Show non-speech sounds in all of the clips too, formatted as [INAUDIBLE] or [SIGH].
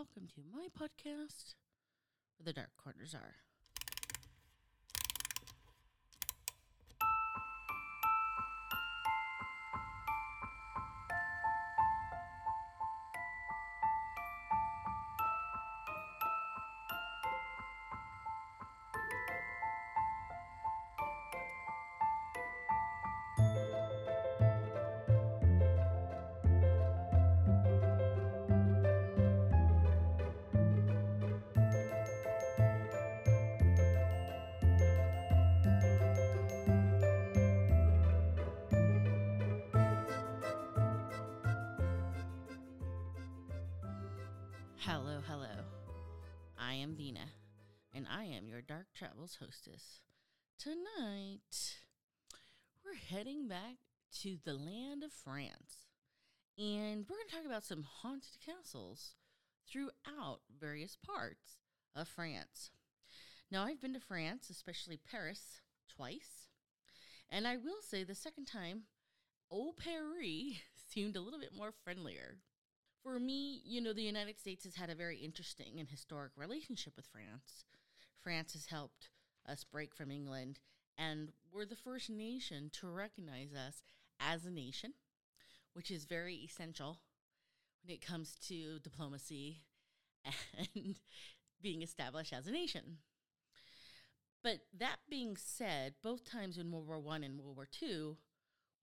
welcome to my podcast where the dark corners are. Hello, hello. I am Vina, and I am your Dark Travels hostess. Tonight, we're heading back to the land of France, and we're going to talk about some haunted castles throughout various parts of France. Now, I've been to France, especially Paris, twice, and I will say the second time, Old Paris [LAUGHS] seemed a little bit more friendlier. For me, you know, the United States has had a very interesting and historic relationship with France. France has helped us break from England, and we're the first nation to recognize us as a nation, which is very essential when it comes to diplomacy [LAUGHS] and being established as a nation. But that being said, both times in World War One and World War Two,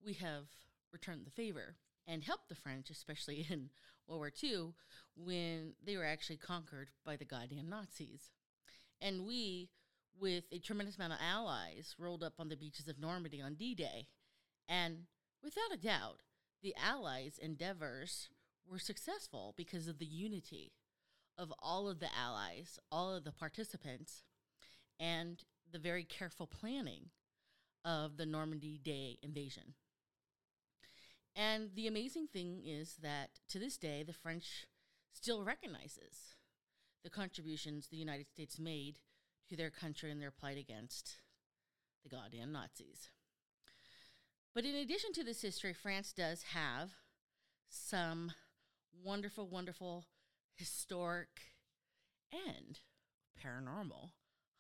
we have returned the favor and helped the French, especially [LAUGHS] in World War II, when they were actually conquered by the goddamn Nazis. And we, with a tremendous amount of allies, rolled up on the beaches of Normandy on D Day. And without a doubt, the Allies' endeavors were successful because of the unity of all of the allies, all of the participants, and the very careful planning of the Normandy Day invasion. And the amazing thing is that to this day, the French still recognizes the contributions the United States made to their country in their plight against the goddamn Nazis. But in addition to this history, France does have some wonderful, wonderful historic and paranormal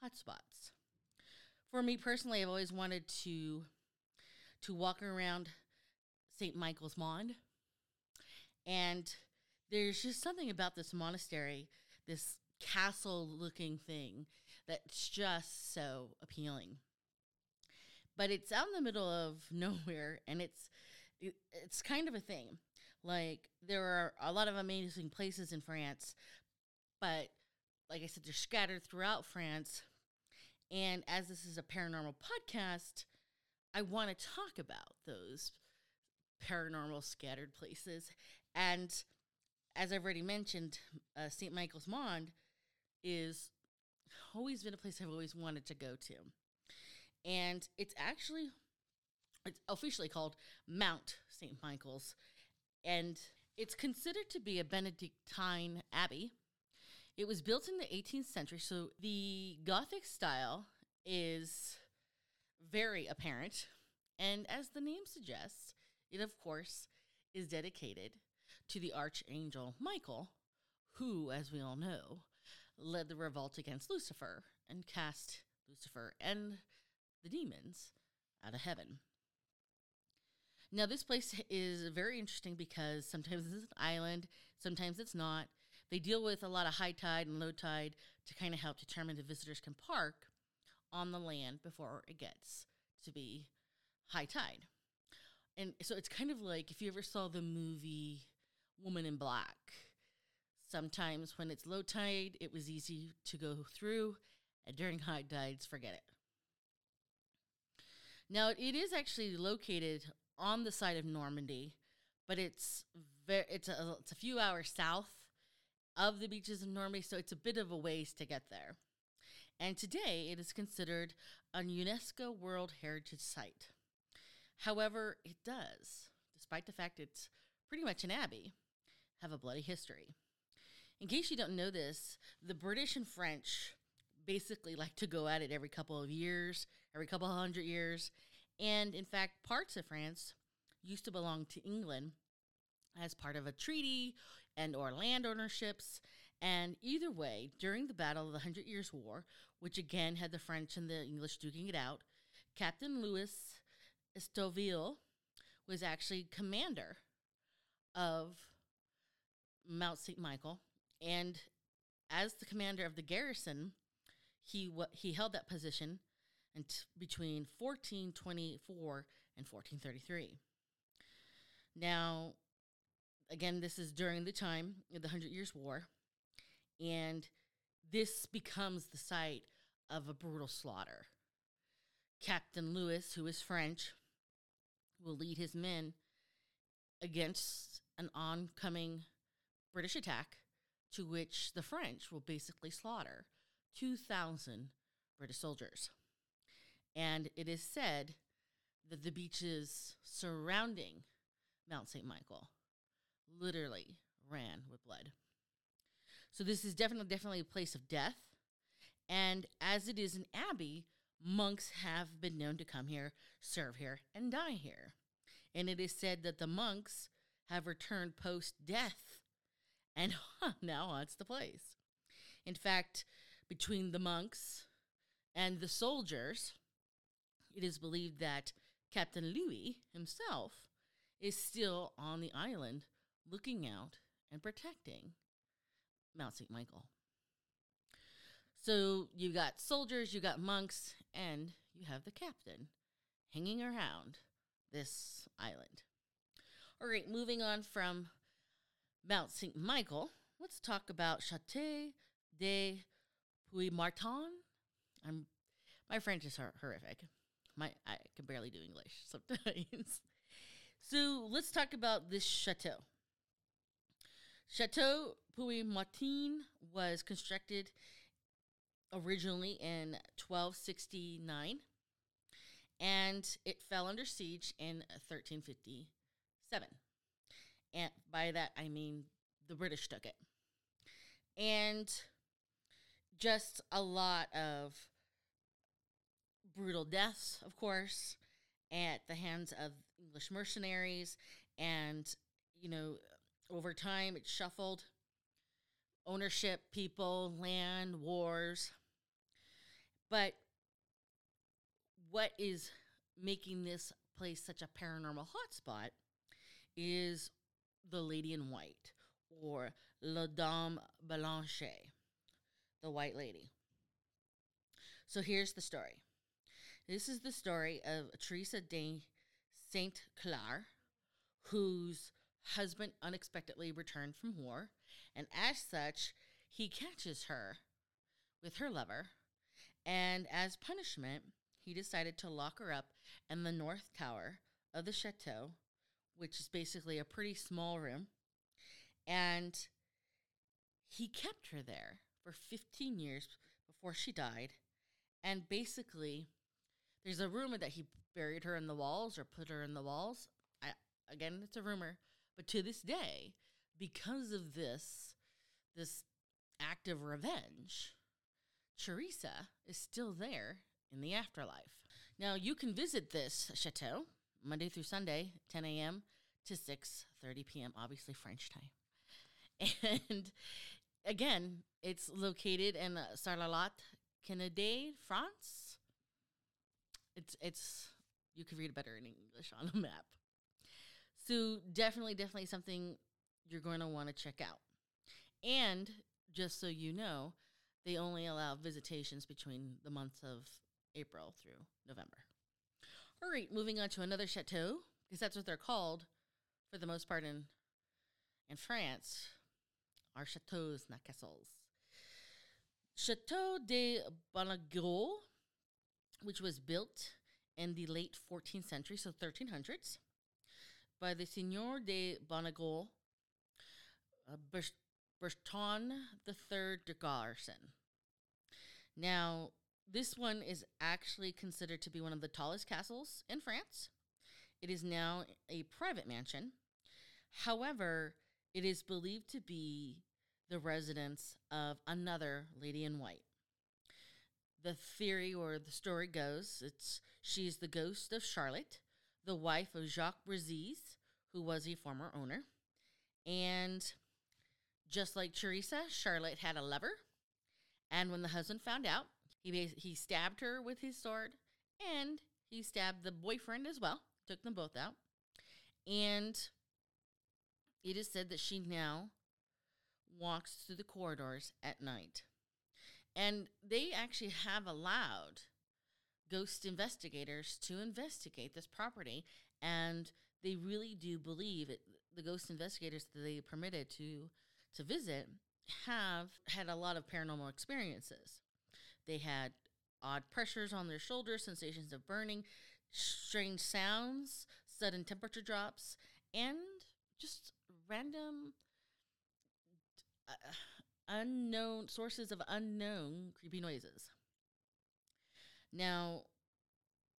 hotspots. For me personally, I've always wanted to to walk around St. Michael's Mond. And there's just something about this monastery, this castle looking thing, that's just so appealing. But it's out in the middle of [LAUGHS] nowhere and it's it's kind of a thing. Like there are a lot of amazing places in France, but like I said, they're scattered throughout France. And as this is a paranormal podcast, I want to talk about those paranormal scattered places. And as I've already mentioned, uh, St. Michael's Mond is always been a place I've always wanted to go to. And it's actually it's officially called Mount St. Michael's. And it's considered to be a Benedictine abbey. It was built in the 18th century, so the Gothic style is very apparent. And as the name suggests, it, of course, is dedicated to the archangel Michael, who, as we all know, led the revolt against Lucifer and cast Lucifer and the demons out of heaven. Now, this place is very interesting because sometimes it's an island, sometimes it's not. They deal with a lot of high tide and low tide to kind of help determine if visitors can park on the land before it gets to be high tide and so it's kind of like if you ever saw the movie Woman in Black. Sometimes when it's low tide, it was easy to go through, and during high tides, forget it. Now it is actually located on the side of Normandy, but it's very it's a it's a few hours south of the beaches of Normandy, so it's a bit of a ways to get there. And today it is considered a UNESCO World Heritage Site. However, it does, despite the fact it's pretty much an abbey, have a bloody history. In case you don't know this, the British and French basically like to go at it every couple of years, every couple hundred years. And in fact, parts of France used to belong to England as part of a treaty and or land ownerships And either way, during the Battle of the Hundred Years' War, which again had the French and the English duking it out, Captain Louis Estoville was actually commander of Mount St. Michael. And as the commander of the garrison, he, he held that position unt- between 1424 and 1433. Now, again, this is during the time of the Hundred Years' War, and this becomes the site of a brutal slaughter. Captain Lewis, who is French, will lead his men against an oncoming British attack, to which the French will basically slaughter 2,000 British soldiers. And it is said that the beaches surrounding Mount St. Michael literally ran with blood. So this is definitely definitely a place of death. And as it is an abbey, monks have been known to come here, serve here, and die here. And it is said that the monks have returned post death and [LAUGHS] now haunts the place. In fact, between the monks and the soldiers, it is believed that Captain Louis himself is still on the island looking out and protecting Mount St. Michael. So you got soldiers, you got monks, and you have the captain hanging around this island. All right, moving on from Mount St. Michael, let's talk about Château de Puy-Martin. I'm my French is hor- horrific. My I can barely do English [LAUGHS] sometimes. so let's talk about this chateau. Chateau Puy-Martin was constructed originally in 1269 and it fell under siege in 1357. And by that I mean the British took it. And just a lot of brutal deaths, of course, at the hands of English mercenaries. And, you know, over time it shuffled ownership, people, land, wars. But what is making this place such a paranormal hotspot is the Lady in White or La Dame Blanche, the White Lady. So here's the story. This is the story of Teresa de Saint Clair, whose husband unexpectedly returned from war, and as such, he catches her with her lover, and as punishment, he decided to lock her up in the north tower of the chateau, which is basically a pretty small room, and he kept her there for 15 years before she died, and basically there's a rumor that he buried her in the walls or put her in the walls. I, again, it's a rumor, but to this day, because of this, this act of revenge, Teresa is still there in the afterlife. Now you can visit this chateau Monday through Sunday, 10 a.m. to 6:30 p.m. Obviously French time, [LAUGHS] and again, it's located in Sarlat, Canada, France. It's it's you can read it better in English on the map. So definitely, definitely something you're going to want to check out. And just so you know, they only allow visitations between the months of April through November. All right, moving on to another chateau, because that's what they're called for the most part in in France, are chateaux, not castles. Chateau de Bonnegot, which was built in the late 14th century, so 1300s, by the Seigneur de Bonnegot, uh, Bertrand III de Garson. Now, this one is actually considered to be one of the tallest castles in France. It is now a private mansion. However, it is believed to be the residence of another lady in white. The theory or the story goes it's she's the ghost of Charlotte, the wife of Jacques Brazis, who was a former owner. And just like Teresa, Charlotte had a lover, and when the husband found out, he he stabbed her with his sword, and he stabbed the boyfriend as well. Took them both out, and it is said that she now walks through the corridors at night, and they actually have allowed ghost investigators to investigate this property, and they really do believe it. The ghost investigators that they permitted to to visit have had a lot of paranormal experiences. They had odd pressures on their shoulders, sensations of burning, strange sounds, sudden temperature drops, and just random uh, unknown sources of unknown creepy noises. Now,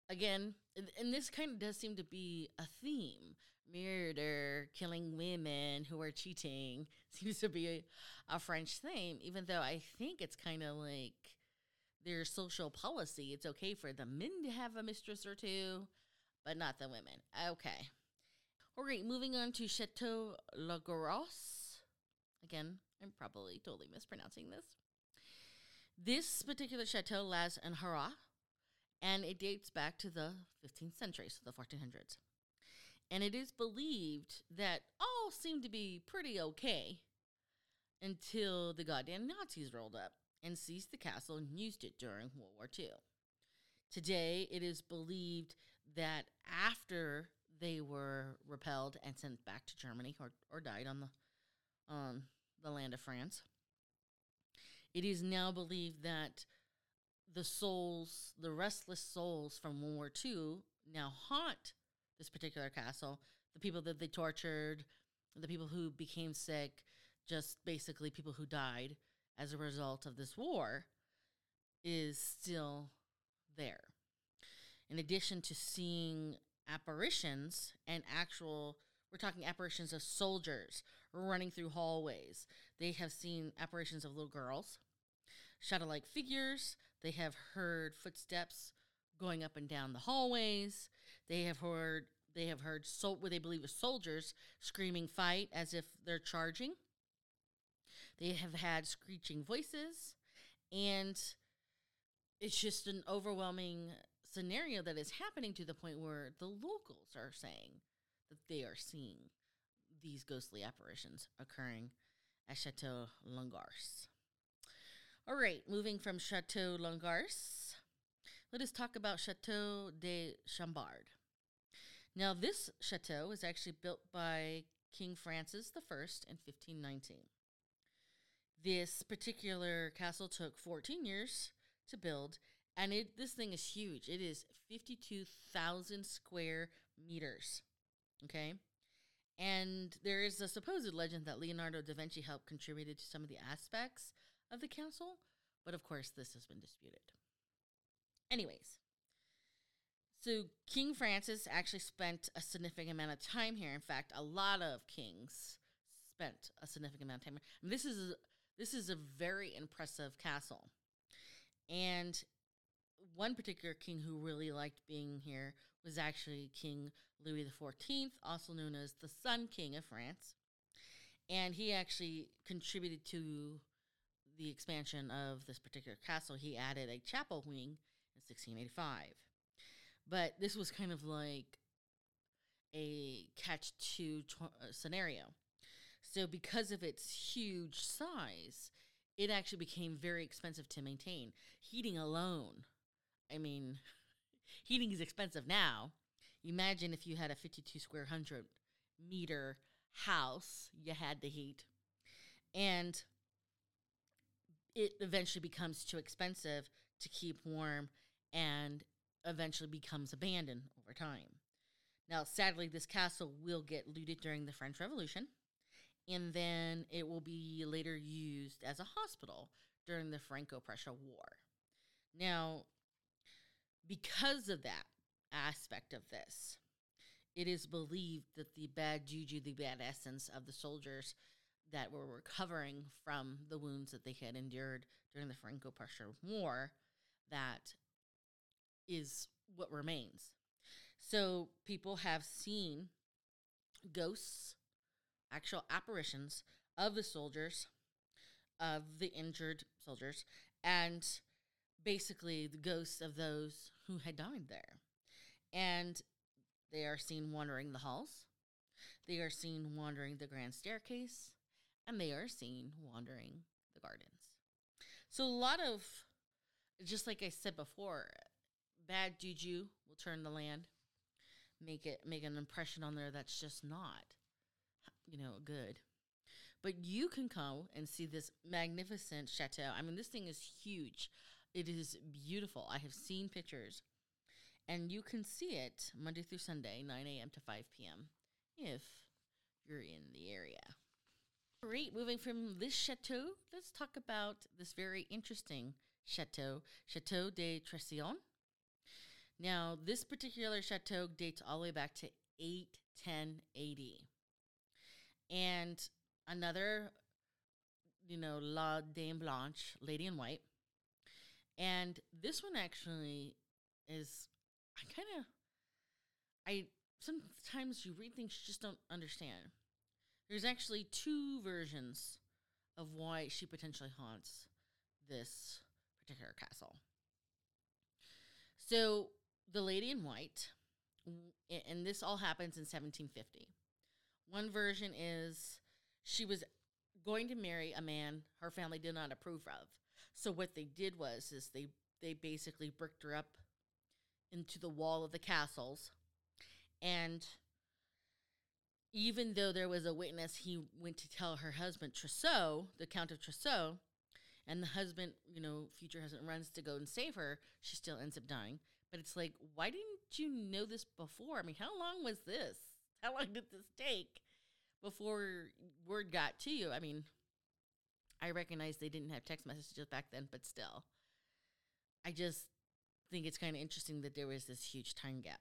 again, and- and this kind of does seem to be a theme. Murder, killing women who are cheating [LAUGHS] seems to be a, a French theme, even though I think it's kind of like their social policy. It's okay for the men to have a mistress or two, but not the women. Okay. All right, moving on to Chateau La Grosse. Again, I'm probably totally mispronouncing this. This particular chateau lies in Hara, and it dates back to the 15th century, so the 1400s. And it is believed that all seemed to be pretty okay until the goddamn Nazis rolled up and seized the castle and used it during World War II. Today, it is believed that after they were repelled and sent back to Germany or, or died on the on the land of France, it is now believed that the souls, the restless souls from World War II, now haunt this particular castle. The people that they tortured, the people who became sick, just basically people who died as a result of this war, is still there. In addition to seeing apparitions and actual, we're talking apparitions of soldiers running through hallways. They have seen apparitions of little girls, shadow like figures. They have heard footsteps going up and down the hallways. They have heard they have heard so what they believe is soldiers screaming fight as if they're charging. They have had screeching voices and it's just an overwhelming scenario that is happening to the point where the locals are saying that they are seeing these ghostly apparitions occurring at Chateau Longarce. All right, moving from Chateau Longarce, let us talk about Chateau de Chambord. Now, this chateau was actually built by King Francis I in 1519. This particular castle took 14 years to build, and it this thing is huge. It is 52,000 square meters. Okay? And there is a supposed legend that Leonardo da Vinci helped contributed to some of the aspects of the castle, but of course this has been disputed. Anyways, so King Francis actually spent a significant amount of time here. In fact, a lot of kings spent a significant amount of time. And this is this is a very impressive castle. And one particular king who really liked being here was actually King Louis XIV, also known as the Sun King of France. And he actually contributed to the expansion of this particular castle. He added a chapel wing in 1685. But this was kind of like a catch two tw- uh, scenario. So, because of its huge size, it actually became very expensive to maintain. Heating alone, I mean, [LAUGHS] heating is expensive now. Imagine if you had a 52 square hundred meter house, you had to heat. And it eventually becomes too expensive to keep warm and eventually becomes abandoned over time. Now, sadly, this castle will get looted during the French Revolution, and then it will be later used as a hospital during the Franco Prussia War. Now, because of that aspect of this, it is believed that the bad juju, the bad essence of the soldiers that were recovering from the wounds that they had endured during the Franco Prussia War, that is what remains. So people have seen ghosts, actual apparitions of the soldiers, of the injured soldiers, and basically the ghosts of those who had died there. And they are seen wandering the halls, they are seen wandering the grand staircase, and they are seen wandering the gardens. So, a lot of, just like I said before, bad juju will turn the land, make it make an impression on there that's just not, you know, good. But you can come and see this magnificent chateau. I mean, this thing is huge. It is beautiful. I have seen pictures, and you can see it Monday through Sunday, 9 a.m. to 5 p.m. if you're in the area. Great. moving from this chateau, let's talk about this very interesting chateau, Chateau de Trécesson. Now, this particular chateau dates all the way back to 810 AD. And another, you know, La Dame Blanche, Lady in White. And this one actually is, I kind of, I sometimes you read things you just don't understand. There's actually two versions of why she potentially haunts this particular castle. So the Lady in White, and this all happens in 1750. One version is she was going to marry a man her family did not approve of. So what they did was is they they basically bricked her up into the wall of the castles and even though there was a witness, he went to tell her husband, Trousseau, the Count of Trousseau, and the husband, you know, future husband runs to go and save her. She still ends up dying. But it's like, why didn't you know this before? I mean, how long was this? [LAUGHS] How long did this take before word got to you? I mean, I recognize they didn't have text messages back then, but still. I just think it's kind of interesting that there was this huge time gap.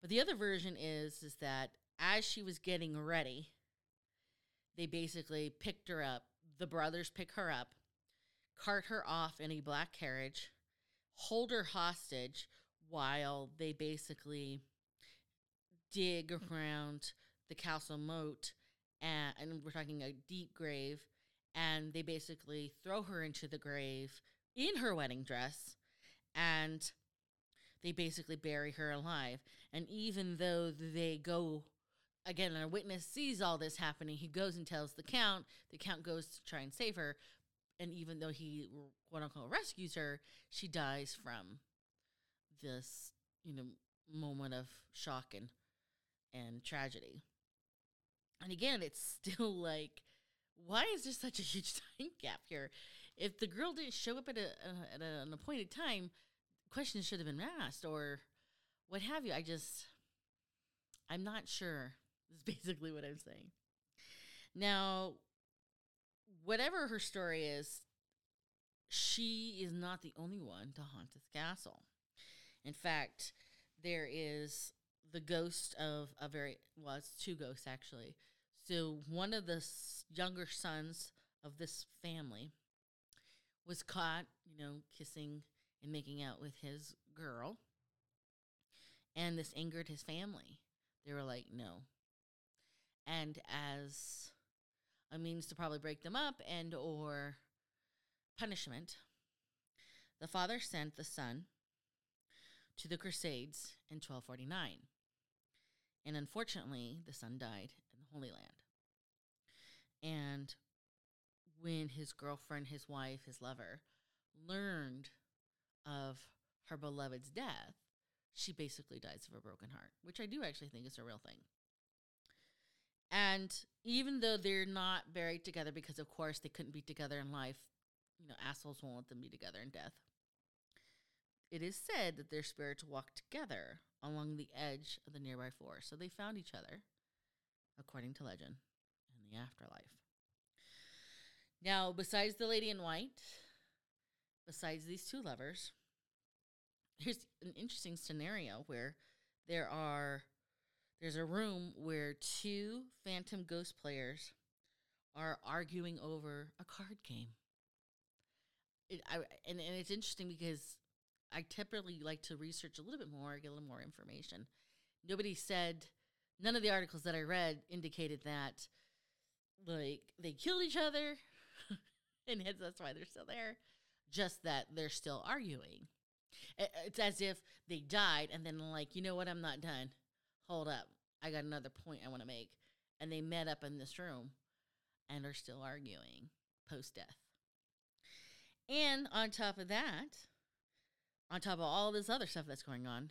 But the other version is is that as she was getting ready, they basically picked her up. The brothers pick her up, cart her off in a black carriage, hold her hostage while they basically dig around the castle moat and, and we're talking a deep grave and they basically throw her into the grave in her wedding dress and they basically bury her alive. And even though they go again, a witness sees all this happening, he goes and tells the count. The count goes to try and save her. And even though he quote unquote rescues her, she dies from this, you know, moment of shock and and tragedy. And again, it's [LAUGHS] still like, why is there such a huge [LAUGHS] time gap here? If the girl didn't show up at a, at a, an appointed time, questions should have been asked or what have you. I just, I'm not sure. [LAUGHS] Is basically what I'm saying. Now, whatever her story is, she is not the only one to haunt this castle. In fact, there is the ghost of a very well, it's two ghosts actually. So one of the s- younger sons of this family was caught, you know, kissing and making out with his girl. And this angered his family. They were like, no. And as a means to probably break them up and or punishment, the father sent the son to the Crusades in 1249. And unfortunately, the son died in the Holy Land. And when his girlfriend, his wife, his lover learned of her beloved's death, she basically dies of a broken heart, which I do actually think is a real thing. And even though they're not buried together, because of course they couldn't be together in life, you know, assholes won't let them be together in death. It is said that their spirits walked together along the edge of the nearby forest. So they found each other, according to legend, in the afterlife. Now, besides the lady in white, besides these two lovers, here's an interesting scenario where there are there's a room where two phantom ghost players are arguing over a card game. It, I, and, and it's interesting because I typically like to research a little bit more, get a little more information. Nobody said, none of the articles that I read indicated that like they killed each other, [LAUGHS] and hence that's why they're still there. Just that they're still arguing. It's as if they died, and then like, you know what? I'm not done. Hold up, I got another point I want to make, and they met up in this room, and are still arguing post death. And on top of that, on top of all this other stuff that's going on,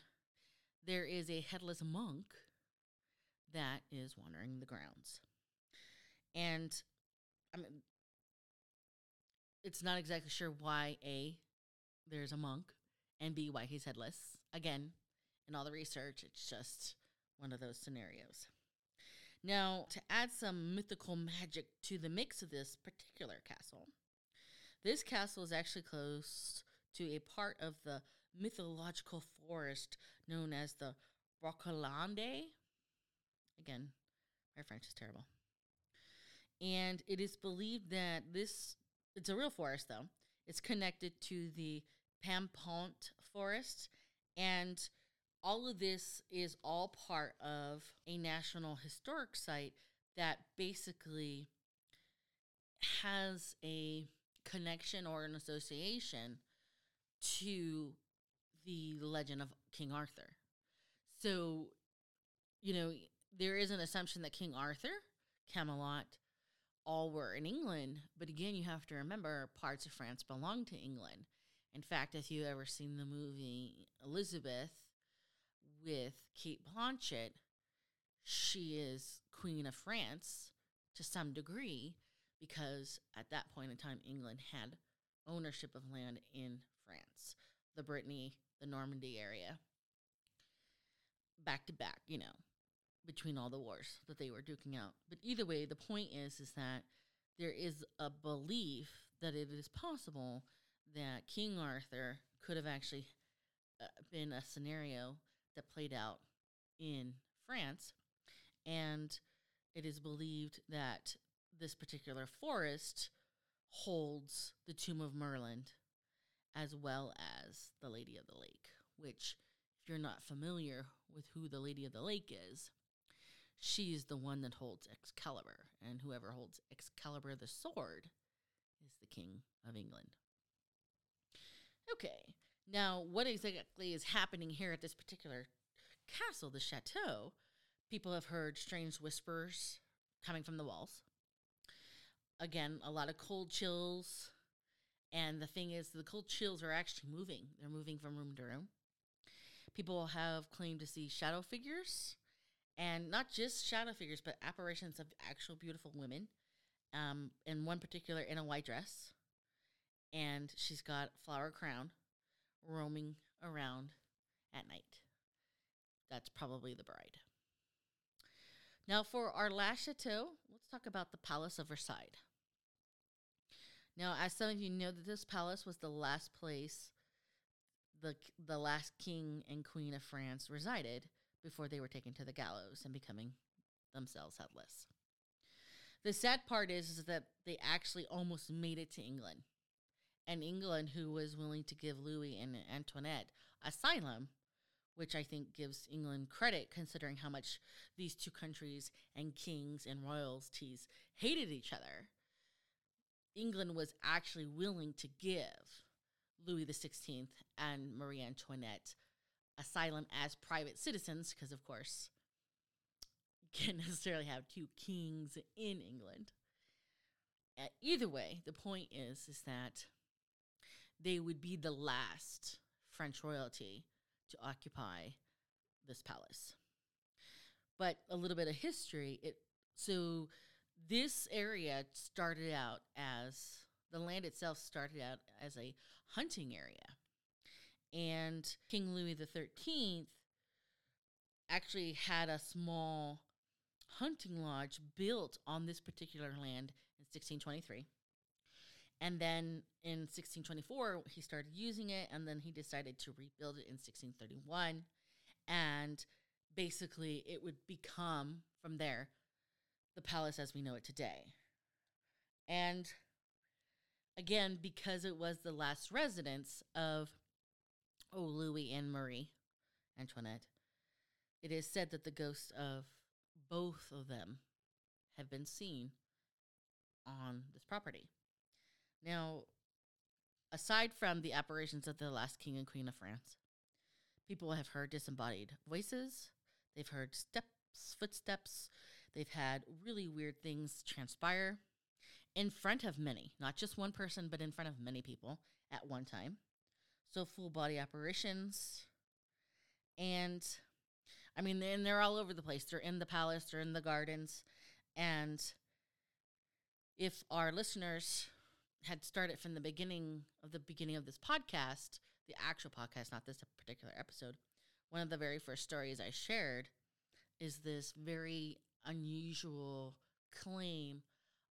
there is a headless monk that is wandering the grounds. And I mean, it's not exactly sure why A, there's a monk, and B, why he's headless. Again, in all the research, it's just one of those scenarios. Now, to add some mythical magic to the mix of this particular castle, this castle is actually close to a part of the mythological forest known as the Brocéliande. Again, my French is terrible. And it is believed that this, it's a real forest though, it's connected to the Paimpont forest. And all of this is all part of a national historic site that basically has a connection or an association to the legend of King Arthur. So, you know, there is an assumption that King Arthur, Camelot, all were in England, but again, you have to remember parts of France belong to England. In fact, if you ever seen the movie Elizabeth with Cate Blanchett, she is Queen of France to some degree because at that point in time, England had ownership of land in France, the Brittany, the Normandy area, back to back, you know, between all the wars that they were duking out. But either way, the point is, is that there is a belief that it is possible that King Arthur could have actually uh, been a scenario that played out in France, and it is believed that this particular forest holds the tomb of Merlin as well as the Lady of the Lake, which, if you're not familiar with who the Lady of the Lake is, she is the one that holds Excalibur, and whoever holds Excalibur the sword is the King of England. Okay, now what exactly is happening here at this particular castle, the chateau? People have heard strange whispers coming from the walls. Again, a lot of cold chills. And the thing is, the cold chills are actually moving. They're moving from room to room. People have claimed to see shadow figures, and not just shadow figures, but apparitions of actual beautiful women. Um, and one particular in a white dress, and she's got flower crown, roaming around at night. That's probably the bride. Now, for our last chateau, let's talk about the Palace of Versailles. Now, as some of you know, that this palace was the last place the the last king and queen of France resided before they were taken to the gallows and becoming themselves headless. The sad part is, is that they actually almost made it to England. And England, who was willing to give Louis and Antoinette asylum, which I think gives England credit considering how much these two countries and kings and royalties hated each other. England was actually willing to give Louis XVI and Marie Antoinette asylum as private citizens, because of course, you can't [LAUGHS] necessarily have two kings in England. Uh, either way, the point is is that they would be the last French royalty to occupy this palace. But a little bit of history, it so this area started out as the land itself started out as a hunting area. And King Louis XIII actually had a small hunting lodge built on this particular land in 1623. And then in 1624, he started using it, and then he decided to rebuild it in 1631. And basically, it would become from there the palace as we know it today. And again, because it was the last residence of oh, Louis and Marie Antoinette, it is said that the ghosts of both of them have been seen on this property. Now, aside from the apparitions of the last king and queen of France, people have heard disembodied voices, they've heard steps, footsteps, they've had really weird things transpire in front of many, not just one person, but in front of many people at one time. So, full body apparitions. And I mean, and they're all over the place. They're in the palace, they're in the gardens. And if our listeners had started from the beginning of the beginning of this podcast, the actual podcast, not this particular episode, one of the very first stories I shared is this very unusual claim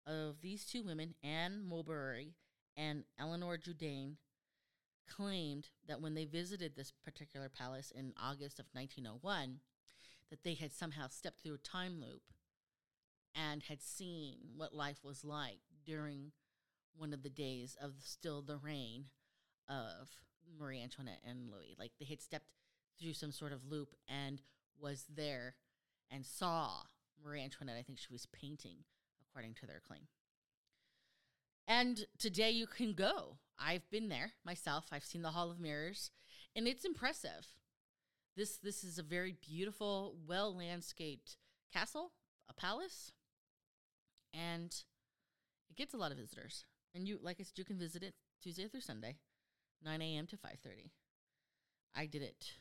of these two women, Anne Moberly and Eleanor Jourdain, claimed that when they visited this particular palace in August of 1901, that they had somehow stepped through a time loop and had seen what life was like during one of the days of still the reign of Marie Antoinette and Louis. Like they had stepped through some sort of loop and was there and saw Marie Antoinette. I think she was painting, according to their claim. And today you can go. I've been there myself. I've seen the Hall of Mirrors, and it's impressive. This this is a very beautiful, well landscaped castle, a palace, and it gets a lot of visitors. And you, like I said, you can visit it Tuesday through Sunday, nine a.m. to five thirty. I did it,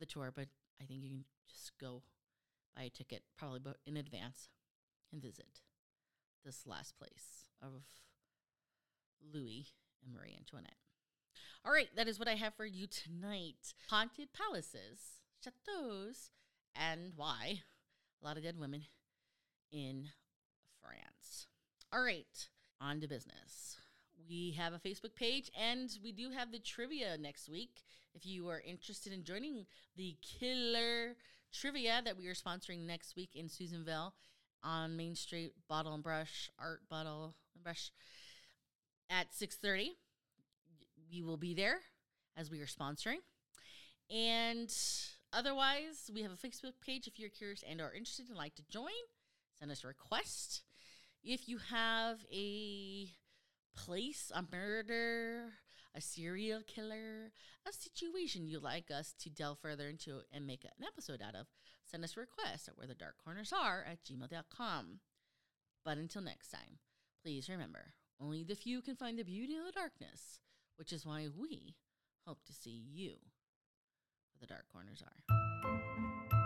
the tour, but I think you can just go buy a ticket probably in advance and visit this last place of Louis and Marie Antoinette. All right, that is what I have for you tonight. Haunted palaces, chateaus, and why? A lot of dead women in France. All right, on to business. We have a Facebook page and we do have the trivia next week. If you are interested in joining the killer trivia that we are sponsoring next week in Susanville on Main Street, Bottle and Brush, Art Bottle and Brush at 6:30 we will be there as we are sponsoring. And otherwise, we have a Facebook page if you're curious and are interested and like to join. Send us a request. If you have a place, a murder, a serial killer, a situation you'd like us to delve further into and make an episode out of, send us a request at where the dark corners are at gmail.com. But until next time, please remember only the few can find the beauty in the darkness which is why we hope to see you where the dark corners are.